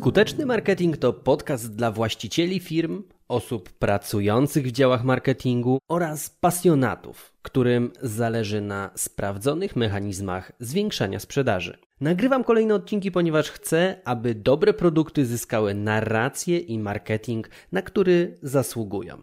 Skuteczny marketing to podcast dla właścicieli firm, osób pracujących w działach marketingu oraz pasjonatów, którym zależy na sprawdzonych mechanizmach zwiększania sprzedaży. Nagrywam kolejne odcinki, ponieważ chcę, aby dobre produkty zyskały narrację i marketing, na który zasługują.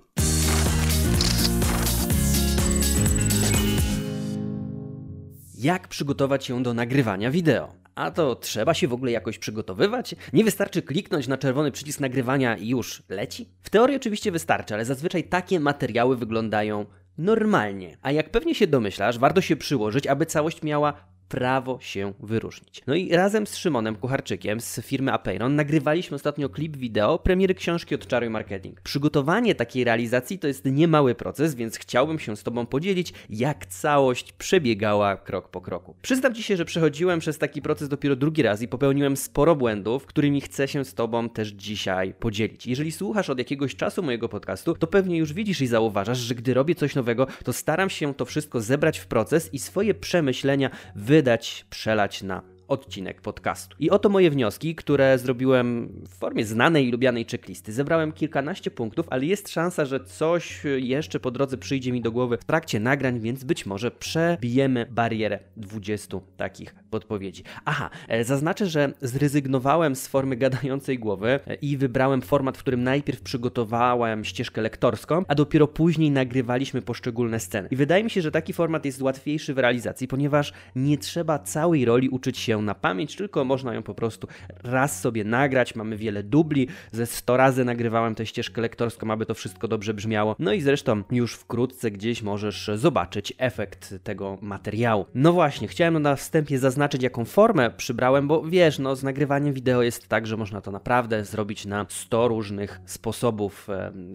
Jak przygotować się do nagrywania wideo? A to trzeba się w ogóle jakoś przygotowywać? Nie wystarczy kliknąć na czerwony przycisk nagrywania i już leci? W teorii oczywiście wystarczy, ale zazwyczaj takie materiały wyglądają normalnie. A jak pewnie się domyślasz, warto się przyłożyć, aby całość miała prawo się wyróżnić. No i razem z Szymonem Kucharczykiem z firmy Apeiron nagrywaliśmy ostatnio klip wideo premiery książki od Czaruj Marketing. Przygotowanie takiej realizacji to jest niemały proces, więc chciałbym się z Tobą podzielić, jak całość przebiegała krok po kroku. Przyznam Ci się, że przechodziłem przez taki proces dopiero drugi raz i popełniłem sporo błędów, którymi chcę się z Tobą też dzisiaj podzielić. Jeżeli słuchasz od jakiegoś czasu mojego podcastu, to pewnie już widzisz i zauważasz, że gdy robię coś nowego, to staram się to wszystko zebrać w proces i swoje przemyślenia wy wydać, przelać na odcinek podcastu. I oto moje wnioski, które zrobiłem w formie znanej i lubianej checklisty. Zebrałem kilkanaście punktów, ale jest szansa, że coś jeszcze po drodze przyjdzie mi do głowy w trakcie nagrań, więc być może przebijemy barierę 20 takich podpowiedzi. Aha, e, zaznaczę, że zrezygnowałem z formy gadającej głowy e, i wybrałem format, w którym najpierw przygotowałem ścieżkę lektorską, a dopiero później nagrywaliśmy poszczególne sceny. I wydaje mi się, że taki format jest łatwiejszy w realizacji, ponieważ nie trzeba całej roli uczyć się na pamięć, tylko można ją po prostu raz sobie nagrać. Mamy wiele dubli, ze 100 razy nagrywałem tę ścieżkę lektorską, aby to wszystko dobrze brzmiało. No i zresztą już wkrótce gdzieś możesz zobaczyć efekt tego materiału. No właśnie, chciałem na wstępie zaznaczyć, jaką formę przybrałem, bo wiesz, no z nagrywaniem wideo jest tak, że można to naprawdę zrobić na 100 różnych sposobów,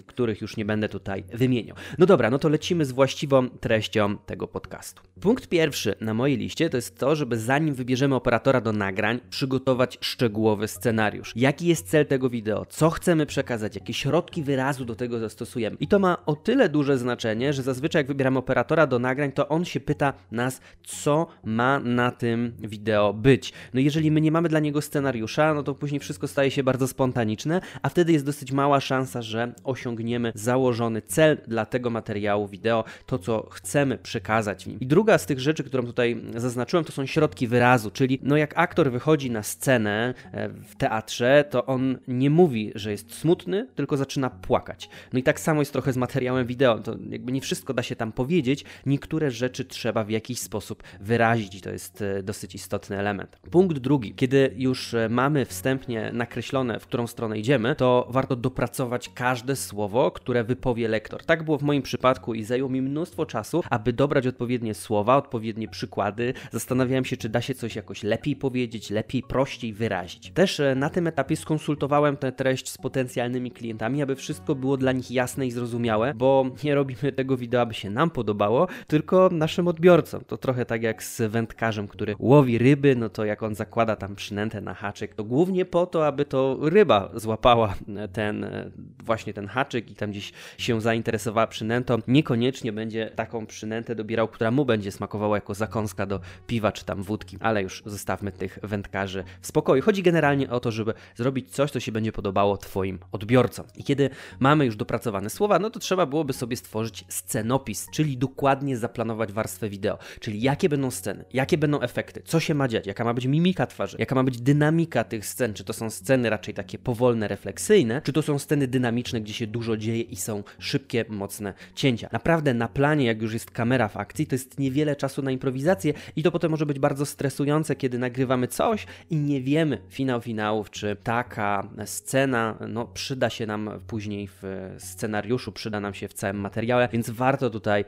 których już nie będę tutaj wymieniał. No dobra, no to lecimy z właściwą treścią tego podcastu. Punkt pierwszy na mojej liście to jest to, żeby zanim wybierzemy operatora operatora do nagrań przygotować szczegółowy scenariusz. Jaki jest cel tego wideo? Co chcemy przekazać? Jakie środki wyrazu do tego zastosujemy? I to ma o tyle duże znaczenie, że zazwyczaj jak wybieramy operatora do nagrań, to on się pyta nas, co ma na tym wideo być. No jeżeli my nie mamy dla niego scenariusza, no to później wszystko staje się bardzo spontaniczne, a wtedy jest dosyć mała szansa, że osiągniemy założony cel dla tego materiału wideo, to co chcemy przekazać w nim. I druga z tych rzeczy, którą tutaj zaznaczyłem, to są środki wyrazu, czyli no jak aktor wychodzi na scenę e, w teatrze, to on nie mówi, że jest smutny, tylko zaczyna płakać. No i tak samo jest trochę z materiałem wideo. To jakby nie wszystko da się tam powiedzieć, niektóre rzeczy trzeba w jakiś sposób wyrazić to jest e, dosyć istotny element. Punkt drugi. Kiedy już e, mamy wstępnie nakreślone, w którą stronę idziemy, to warto dopracować każde słowo, które wypowie lektor. Tak było w moim przypadku i zajęło mi mnóstwo czasu, aby dobrać odpowiednie słowa, odpowiednie przykłady. Zastanawiałem się, czy da się coś jakoś lepiej powiedzieć, lepiej, prościej wyrazić. Też e, na tym etapie skonsultowałem tę treść z potencjalnymi klientami, aby wszystko było dla nich jasne i zrozumiałe, bo nie robimy tego wideo, aby się nam podobało, tylko naszym odbiorcom. To trochę tak jak z wędkarzem, który łowi ryby, no to jak on zakłada tam przynętę na haczyk, to głównie po to, aby to ryba złapała ten e, właśnie ten haczyk i tam gdzieś się zainteresowała przynętą. Niekoniecznie będzie taką przynętę dobierał, która mu będzie smakowała jako zakąska do piwa czy tam wódki, ale już zostawmy tych wędkarzy w spokoju. Chodzi generalnie o to, żeby zrobić coś, co się będzie podobało Twoim odbiorcom. I kiedy mamy już dopracowane słowa, no to trzeba byłoby sobie stworzyć scenopis, czyli dokładnie zaplanować warstwę wideo, czyli jakie będą sceny, jakie będą efekty, co się ma dziać, jaka ma być mimika twarzy, jaka ma być dynamika tych scen, czy to są sceny raczej takie powolne, refleksyjne, czy to są sceny dynamiczne, gdzie się dużo dzieje i są szybkie, mocne cięcia. Naprawdę na planie, jak już jest kamera w akcji, to jest niewiele czasu na improwizację i to potem może być bardzo stresujące, kiedy nagrywamy coś i nie wiemy finał finałów, czy taka scena no, przyda się nam później w scenariuszu, przyda nam się w całym materiale, więc warto tutaj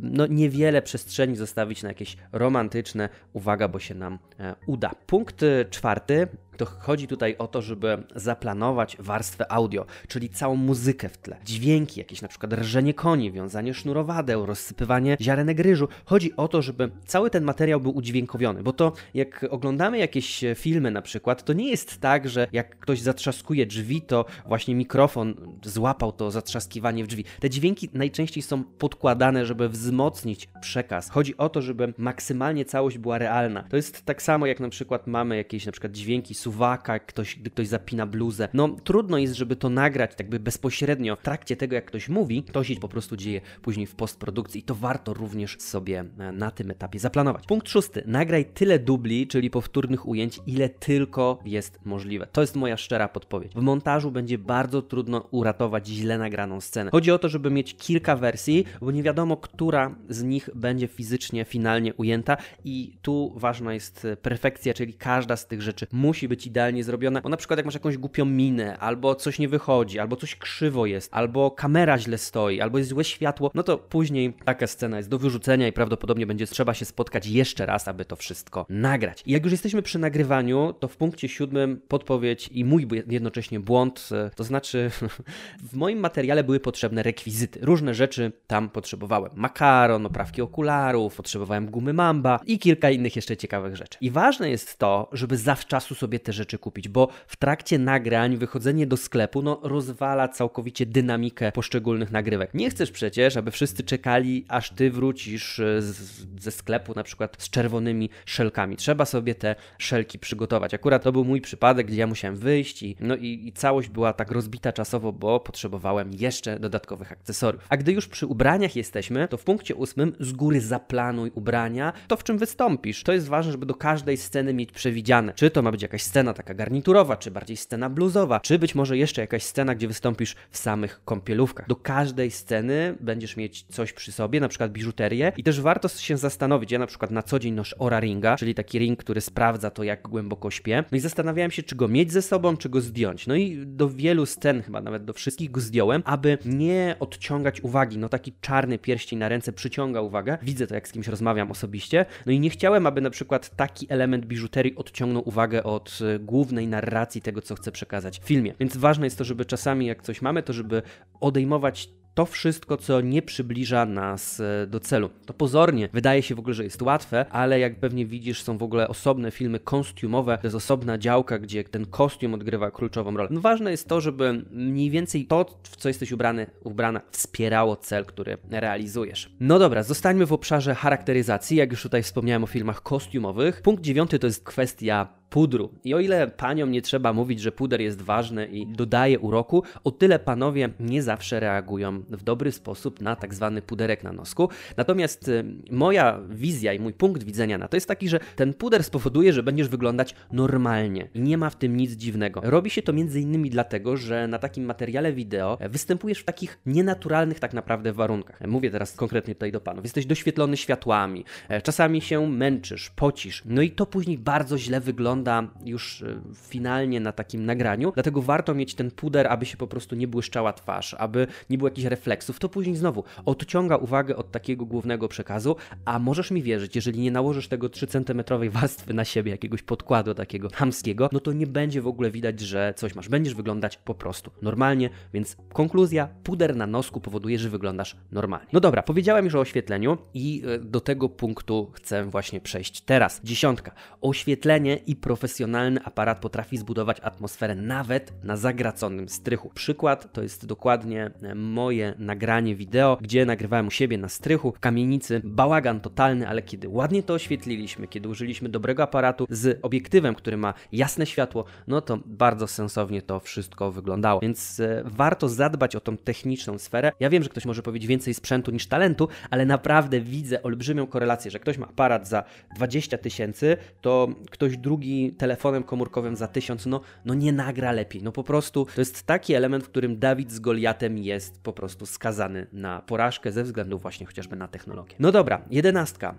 no, niewiele przestrzeni zostawić na jakieś romantyczne, uwaga, bo się nam e, uda. Punkt czwarty to chodzi tutaj o to, żeby zaplanować warstwę audio, czyli całą muzykę w tle, dźwięki, jakieś na przykład rżenie koni, wiązanie sznurowadeł, rozsypywanie ziarenek ryżu. Chodzi o to, żeby cały ten materiał był udźwiękowiony, bo to jak oglądamy jakieś filmy na przykład, to nie jest tak, że jak ktoś zatrzaskuje drzwi, to właśnie mikrofon złapał to zatrzaskiwanie w drzwi. Te dźwięki najczęściej są podkładane, żeby wzmocnić przekaz. Chodzi o to, żeby maksymalnie całość była realna. To jest tak samo jak na przykład mamy jakieś na przykład dźwięki suwaka, ktoś, gdy ktoś zapina bluzę. No trudno jest, żeby to nagrać jakby bezpośrednio w trakcie tego, jak ktoś mówi. To się po prostu dzieje później w postprodukcji i to warto również sobie e, na tym etapie zaplanować. Punkt szósty. Nagraj tyle dubli, czyli powtórnych ujęć, ile tylko jest możliwe. To jest moja szczera podpowiedź. W montażu będzie bardzo trudno uratować źle nagraną scenę. Chodzi o to, żeby mieć kilka wersji, bo nie wiadomo, która z nich będzie fizycznie, finalnie ujęta i tu ważna jest perfekcja, czyli każda z tych rzeczy musi być idealnie zrobiona, bo na przykład jak masz jakąś głupią minę, albo coś nie wychodzi, albo coś krzywo jest, albo kamera źle stoi, albo jest złe światło, no to później taka scena jest do wyrzucenia i prawdopodobnie będzie trzeba się spotkać jeszcze raz, aby to wszystko nagrać. I jak już jesteśmy przy nagrywaniu, to w punkcie siódmym podpowiedź i mój jednocześnie błąd, e, to znaczy w moim materiale były potrzebne rekwizyty. Różne rzeczy tam potrzebowałem. Makaron, oprawki okularów, potrzebowałem gumy Mamba i kilka innych jeszcze ciekawych rzeczy. I ważne jest to, żeby zawczasu sobie te rzeczy kupić, bo w trakcie nagrań wychodzenie do sklepu no, rozwala całkowicie dynamikę poszczególnych nagrywek. Nie chcesz przecież, aby wszyscy czekali, aż ty wrócisz e, z, ze sklepu na przykład z czerwonymi szelkami. Trzeba sobie te szelki przygotować. Akurat to był mój przypadek, gdzie ja musiałem wyjść i, no i, i całość była tak rozbita czasowo, bo potrzebowałem jeszcze dodatkowych akcesoriów. A gdy już przy ubraniach jesteśmy, to w punkcie ósmym z góry zaplanuj ubrania, to w czym wystąpisz. To jest ważne, żeby do każdej sceny mieć przewidziane. Czy to ma być jakaś scena taka garniturowa, czy bardziej scena bluzowa, czy być może jeszcze jakaś scena, gdzie wystąpisz w samych kąpielówkach. Do każdej sceny będziesz mieć coś przy sobie, na przykład biżuterię i też warto się zastanowić. Ja na przykład na co dzień noszę Ora Ringa, czyli taki ring, który sprawdza to, jak głęboko śpię. No i zastanawiałem się, czy go mieć ze sobą, czy go zdjąć. No i do wielu scen, chyba nawet do wszystkich go zdjąłem, aby nie odciągać uwagi. No taki czarny pierścień na ręce przyciąga uwagę. Widzę to, jak z kimś rozmawiam osobiście. No i nie chciałem, aby na przykład taki element biżuterii odciągnął uwagę od głównej narracji tego, co chcę przekazać w filmie. Więc ważne jest to, żeby czasami, jak coś mamy, to żeby odejmować to wszystko, co nie przybliża nas e, do celu. To pozornie wydaje się w ogóle, że jest łatwe, ale jak pewnie widzisz, są w ogóle osobne filmy kostiumowe, to jest osobna działka, gdzie ten kostium odgrywa kluczową rolę. No ważne jest to, żeby mniej więcej to, w co jesteś ubrany, ubrana, wspierało cel, który realizujesz. No dobra, zostańmy w obszarze charakteryzacji. Jak już tutaj wspomniałem o filmach kostiumowych, punkt dziewiąty to jest kwestia pudru. I o ile paniom nie trzeba mówić, że puder jest ważny i dodaje uroku, o tyle panowie nie zawsze reagują w dobry sposób na tak zwany puderek na nosku. Natomiast y, moja wizja i mój punkt widzenia na to jest taki, że ten puder spowoduje, że będziesz wyglądać normalnie i nie ma w tym nic dziwnego. Robi się to między innymi dlatego, że na takim materiale wideo występujesz w takich nienaturalnych tak naprawdę warunkach. Mówię teraz konkretnie tutaj do panów. Jesteś doświetlony światłami, e, czasami się męczysz, pocisz, no i to później bardzo źle wygląda wygląda już e, finalnie na takim nagraniu, dlatego warto mieć ten puder, aby się po prostu nie błyszczała twarz, aby nie było jakichś refleksów. To później znowu odciąga uwagę od takiego głównego przekazu, a możesz mi wierzyć, jeżeli nie nałożysz tego 3 cm warstwy na siebie, jakiegoś podkładu takiego hamskiego, no to nie będzie w ogóle widać, że coś masz. Będziesz wyglądać po prostu normalnie, więc konkluzja, puder na nosku powoduje, że wyglądasz normalnie. No dobra, powiedziałem już o oświetleniu i e, do tego punktu chcę właśnie przejść teraz. Dziesiątka. Oświetlenie i profesjonalny aparat potrafi zbudować atmosferę nawet na zagraconym strychu. Przykład to jest dokładnie e, moje nagranie wideo, gdzie nagrywałem u siebie na strychu w kamienicy. Bałagan totalny, ale kiedy ładnie to oświetliliśmy, kiedy użyliśmy dobrego aparatu z obiektywem, który ma jasne światło, no to bardzo sensownie to wszystko wyglądało. Więc e, warto zadbać o tą techniczną sferę. Ja wiem, że ktoś może powiedzieć więcej sprzętu niż talentu, ale naprawdę widzę olbrzymią korelację, że ktoś ma aparat za 20 tysięcy, to ktoś drugi telefonem komórkowym za tysiąc, no, no nie nagra lepiej. No po prostu to jest taki element, w którym Dawid z Goliatem jest po prostu skazany na porażkę ze względu właśnie chociażby na technologię. No dobra, jedenastka.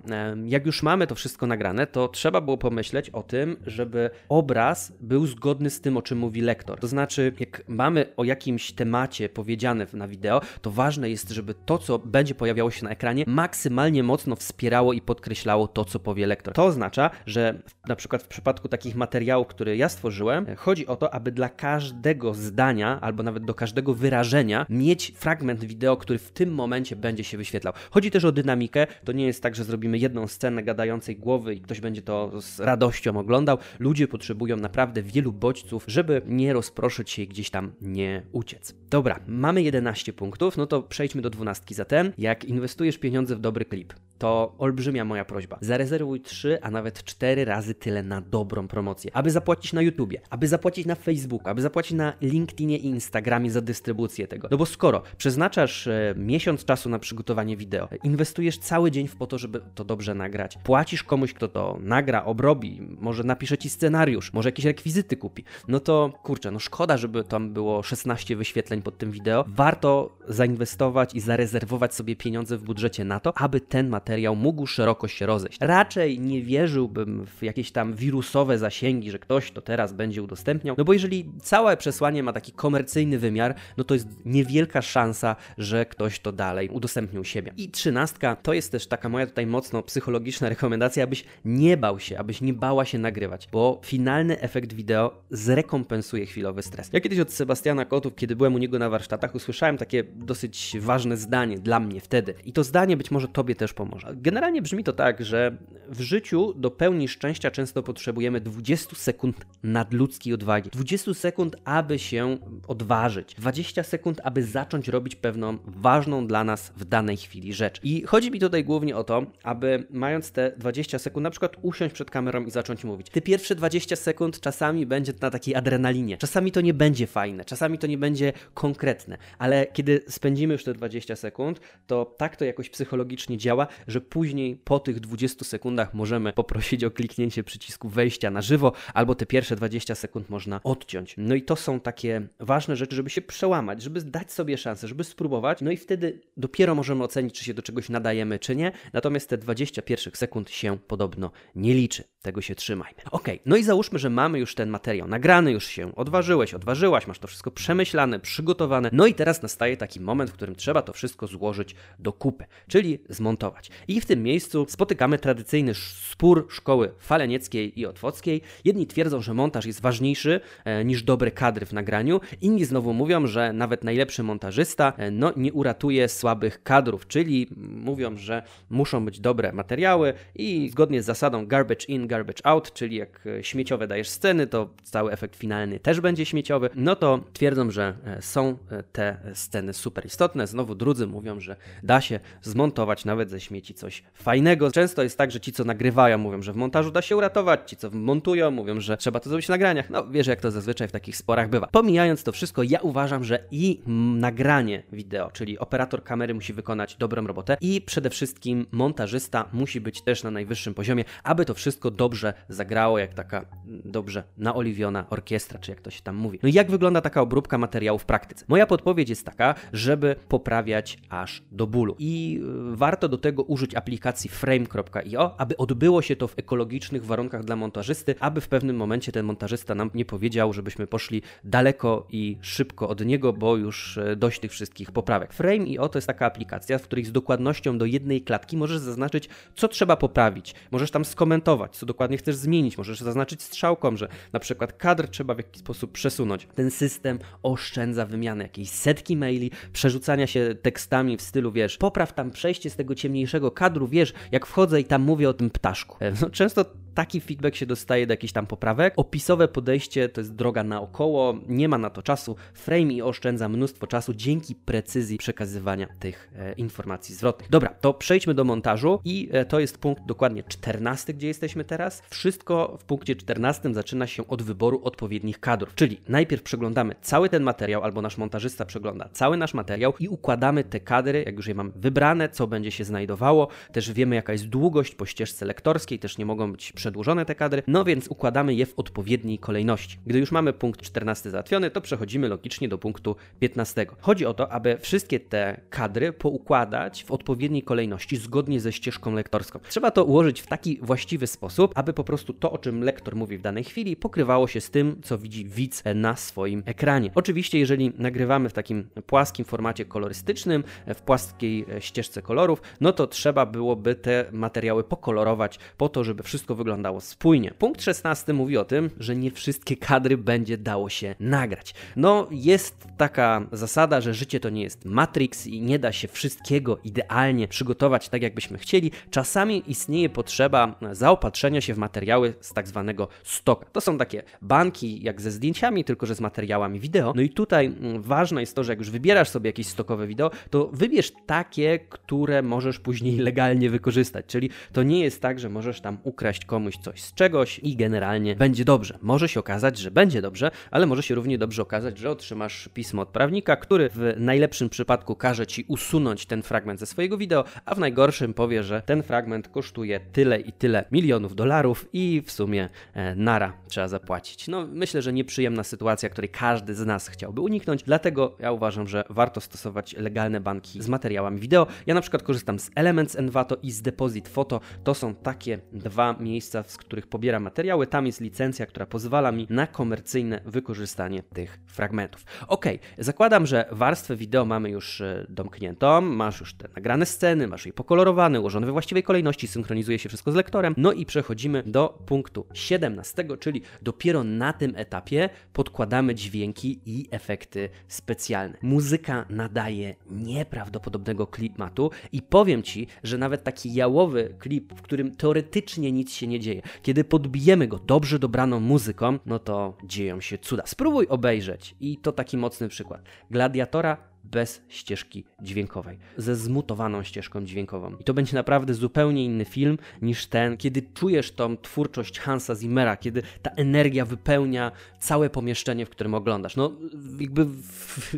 Jak już mamy to wszystko nagrane, to trzeba było pomyśleć o tym, żeby obraz był zgodny z tym, o czym mówi lektor. To znaczy, jak mamy o jakimś temacie powiedziane na wideo, to ważne jest, żeby to, co będzie pojawiało się na ekranie, maksymalnie mocno wspierało i podkreślało to, co powie lektor. To oznacza, że na przykład w przypadku takich materiałów, które ja stworzyłem, chodzi o to, aby dla każdego zdania albo nawet do każdego wyrażenia mieć fragment wideo, który w tym momencie będzie się wyświetlał. Chodzi też o dynamikę. To nie jest tak, że zrobimy jedną scenę gadającej głowy i ktoś będzie to z radością oglądał. Ludzie potrzebują naprawdę wielu bodźców, żeby nie rozproszyć się i gdzieś tam nie uciec. Dobra, mamy 11 punktów, no to przejdźmy do 12 zatem. Jak inwestujesz pieniądze w dobry klip, to olbrzymia moja prośba. Zarezerwuj 3, a nawet 4 razy tyle na dobrą promocję, aby zapłacić na YouTubie, aby zapłacić na Facebooku, aby zapłacić na LinkedInie i Instagramie za dystrybucję tego. No bo skoro przeznaczasz e, miesiąc czasu na przygotowanie wideo, inwestujesz cały dzień w po to, żeby to dobrze nagrać, płacisz komuś, kto to nagra, obrobi, może napisze ci scenariusz, może jakieś rekwizyty kupi, no to kurczę, no szkoda, żeby tam było 16 wyświetleń pod tym wideo. Warto zainwestować i zarezerwować sobie pieniądze w budżecie na to, aby ten materiał mógł szeroko się rozejść. Raczej nie wierzyłbym w jakieś tam wirusowe zasięgi, że ktoś to teraz będzie udostępniał, no bo jeżeli całe przesłanie ma taki komercyjny wymiar, no to jest niewielka szansa, że ktoś to dalej udostępnił siebie. I trzynastka to jest też taka moja tutaj mocno psychologiczna rekomendacja, abyś nie bał się, abyś nie bała się nagrywać, bo finalny efekt wideo zrekompensuje chwilowy stres. Ja kiedyś od Sebastiana Kotów, kiedy byłem u niego na warsztatach, usłyszałem takie dosyć ważne zdanie dla mnie wtedy. I to zdanie być może tobie też pomoże. Generalnie brzmi to tak, że w życiu do pełni szczęścia często potrzebujemy 20 sekund nadludzkiej odwagi. 20 sekund, aby się odważyć. 20 sekund, aby zacząć robić pewną ważną dla nas w danej chwili rzecz. I chodzi mi tutaj głównie o to, aby mając te 20 sekund, na przykład usiąść przed kamerą i zacząć mówić. Te pierwsze 20 sekund czasami będzie na takiej adrenalinie. Czasami to nie będzie fajne, czasami to nie będzie konkretne, ale kiedy spędzimy już te 20 sekund, to tak to jakoś psychologicznie działa, że później po tych 20 sekundach możemy poprosić o kliknięcie przycisku wejścia na żywo, albo te pierwsze 20 sekund można odciąć. No i to są takie ważne rzeczy, żeby się przełamać, żeby dać sobie szansę, żeby spróbować, no i wtedy dopiero możemy ocenić, czy się do czegoś nadajemy, czy nie. Natomiast te 20 pierwszych sekund się podobno nie liczy. Tego się trzymajmy. Ok, no i załóżmy, że mamy już ten materiał nagrany, już się odważyłeś, odważyłaś, masz to wszystko przemyślane, przygotowane. No i teraz nastaje taki moment, w którym trzeba to wszystko złożyć do kupy, czyli zmontować. I w tym miejscu spotykamy tradycyjny spór szkoły falenieckiej i otwockiej. Jedni twierdzą, że montaż jest ważniejszy e, niż dobre kadry w nagraniu, inni znowu mówią, że nawet najlepszy montażysta e, no, nie uratuje słabych kadrów, czyli mówią, że muszą być dobre materiały i zgodnie z zasadą garbage in, garbage out, czyli jak e, śmieciowe dajesz sceny, to cały efekt finalny też będzie śmieciowy, no to twierdzą, że są te sceny super istotne. Znowu drudzy mówią, że da się zmontować nawet ze śmieci coś fajnego. Często jest tak, że ci, co nagrywają, mówią, że w montażu da się uratować, ci, co montują, mówią, że trzeba to zrobić w nagraniach. No, wiesz, jak to zazwyczaj w takich sporach bywa. Pomijając to wszystko, ja uważam, że i nagranie wideo, czyli operator kamery musi wykonać dobrą robotę i przede wszystkim montażysta musi być też na najwyższym poziomie, aby to wszystko dobrze zagrało, jak taka dobrze naoliwiona orkiestra, czy jak to się tam mówi. No i jak wygląda taka obróbka materiału w praktyce? Moja podpowiedź jest taka, żeby poprawiać aż do bólu. I y, warto do tego użyć aplikacji frame.io, aby odbyło się to w ekologicznych warunkach dla montażysty, aby w pewnym momencie ten montażysta nam nie powiedział, żebyśmy poszli daleko i szybko od niego, bo już y, dość tych wszystkich poprawek. Frame.io to jest taka aplikacja, w której z dokładnością do jednej klatki możesz zaznaczyć, co trzeba poprawić. Możesz tam skomentować, co dokładnie chcesz zmienić. Możesz zaznaczyć strzałką, że na przykład kadr trzeba w jakiś sposób przesunąć. Ten system oszczędza wymiany jakiejś setki maili, przerzucania się tekstami w stylu, wiesz, popraw tam przejście z tego ciemniejszego kadru, wiesz, jak wchodzę i tam mówię o tym ptaszku. E, no, często taki feedback się dostaje do jakichś tam poprawek. Opisowe podejście to jest droga naokoło, nie ma na to czasu. Frame i oszczędza mnóstwo czasu dzięki precyzji przekazywania tych e, informacji zwrotnych. Dobra, to przejdźmy do montażu i e, to jest punkt dokładnie 14, gdzie jesteśmy teraz. Wszystko w punkcie 14 zaczyna się od wyboru odpowiednich kadrów, czyli najpierw przeglądamy cały ten materiał, albo nasz montażysta przegląda cały nasz materiał i układamy te kadry, jak już je mamy wybrane, co będzie się znajdowało. Też wiemy, jaka jest długość po ścieżce lektorskiej, też nie mogą być przedłużone te kadry, no więc układamy je w odpowiedniej kolejności. Gdy już mamy punkt 14 załatwiony, to przechodzimy logicznie do punktu 15. Chodzi o to, aby wszystkie te kadry poukładać w odpowiedniej kolejności zgodnie ze ścieżką lektorską. Trzeba to ułożyć w taki właściwy sposób, aby po prostu to, o czym lektor mówi w danej chwili, pokrywało się z tym, co widzi widz na swoim ekranie. Oczywiście, jeżeli nagrywamy w takim płaskim formacie kolorystycznym, w płaskiej ścieżce kolorów, no to trzeba byłoby te materiały pokolorować po to, żeby wszystko wyglądało spójnie. Punkt 16 mówi o tym, że nie wszystkie kadry będzie dało się nagrać. No, jest taka zasada, że życie to nie jest Matrix i nie da się wszystkiego idealnie przygotować tak, jakbyśmy chcieli. Czasami istnieje potrzeba zaopatrzenia się w materiały z tak zwanego stoka. To są takie banki jak ze zdjęciami, tylko że z materiałami wideo. No i tutaj mm, ważne jest to, że jak już wybierasz sobie jakieś stokowe wideo, to wybierz takie, które możesz później legalnie wykorzystać. Czyli to nie jest tak, że możesz tam ukraść komuś coś z czegoś i generalnie będzie dobrze. Może się okazać, że będzie dobrze, ale może się równie dobrze okazać, że otrzymasz pismo od prawnika, który w najlepszym przypadku każe ci usunąć ten fragment ze swojego wideo, a w najgorszym powie, że ten fragment kosztuje tyle i tyle milionów dolarów i w sumie e, nara trzeba zapłacić. No myślę, że nieprzyjemna sytuacja, której każdy z nas chciałby uniknąć, dlatego ja uważam, że warto stosować legalne banki z materiałami wideo. Ja na przykład korzystam z Elements Envato i z Deposit Photo. To są takie dwa miejsca, z których pobieram materiały. Tam jest licencja, która pozwala mi na komercyjne wykorzystanie tych fragmentów. Ok, zakładam, że warstwę wideo mamy już e, domkniętą, masz już te nagrane sceny, masz je pokolorowane, ułożone we właściwej kolejności, synchronizuje się wszystko z lektorem. No i przechodzimy do punktu 17, czyli dopiero na tym etapie podkładamy dźwięki i efekty specjalne. Muzyka nadaje nieprawdopodobnego klimatu i powiem Ci, że nawet taki jałowy klip, w którym teoretycznie nic się nie dzieje, kiedy podbijemy go dobrze dobraną muzyką, no to dzieją się cuda. Spróbuj obejrzeć i to taki mocny przykład. Gladiatora bez ścieżki dźwiękowej, ze zmutowaną ścieżką dźwiękową. I to będzie naprawdę zupełnie inny film niż ten, kiedy czujesz tą twórczość Hansa Zimmera, kiedy ta energia wypełnia całe pomieszczenie, w którym oglądasz. No, jakby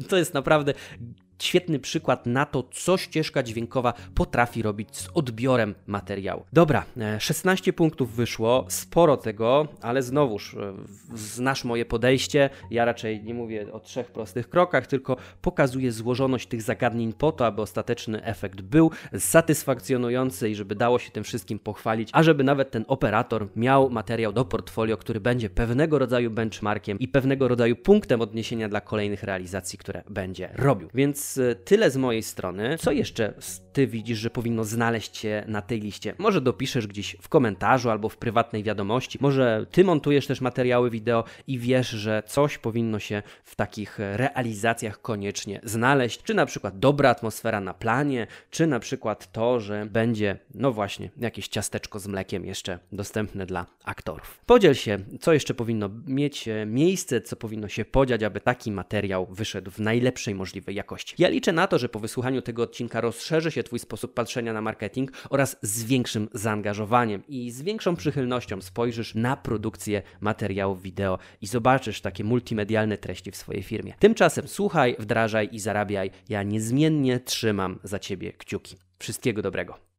to jest naprawdę świetny przykład na to, co ścieżka dźwiękowa potrafi robić z odbiorem materiału. Dobra, 16 e, punktów wyszło, sporo tego, ale znowuż e, znasz moje podejście. Ja raczej nie mówię o trzech prostych krokach, tylko pokazuję złożoność tych zagadnień po to, aby ostateczny efekt był satysfakcjonujący i żeby dało się tym wszystkim pochwalić, a żeby nawet ten operator miał materiał do portfolio, który będzie pewnego rodzaju benchmarkiem i pewnego rodzaju punktem odniesienia dla kolejnych realizacji, które będzie robił. Więc tyle z mojej strony. Co jeszcze ty widzisz, że powinno znaleźć się na tej liście? Może dopiszesz gdzieś w komentarzu albo w prywatnej wiadomości. Może ty montujesz też materiały wideo i wiesz, że coś powinno się w takich realizacjach koniecznie znaleźć. Czy na przykład dobra atmosfera na planie, czy na przykład to, że będzie, no właśnie, jakieś ciasteczko z mlekiem jeszcze dostępne dla aktorów. Podziel się, co jeszcze powinno mieć miejsce, co powinno się podziać, aby taki materiał wyszedł w najlepszej możliwej jakości. Ja liczę na to, że po wysłuchaniu tego odcinka rozszerzy się Twój sposób patrzenia na marketing oraz z większym zaangażowaniem i z większą przychylnością spojrzysz na produkcję materiałów wideo i zobaczysz takie multimedialne treści w swojej firmie. Tymczasem słuchaj, wdrażaj i zarabiaj. Ja niezmiennie trzymam za Ciebie kciuki. Wszystkiego dobrego.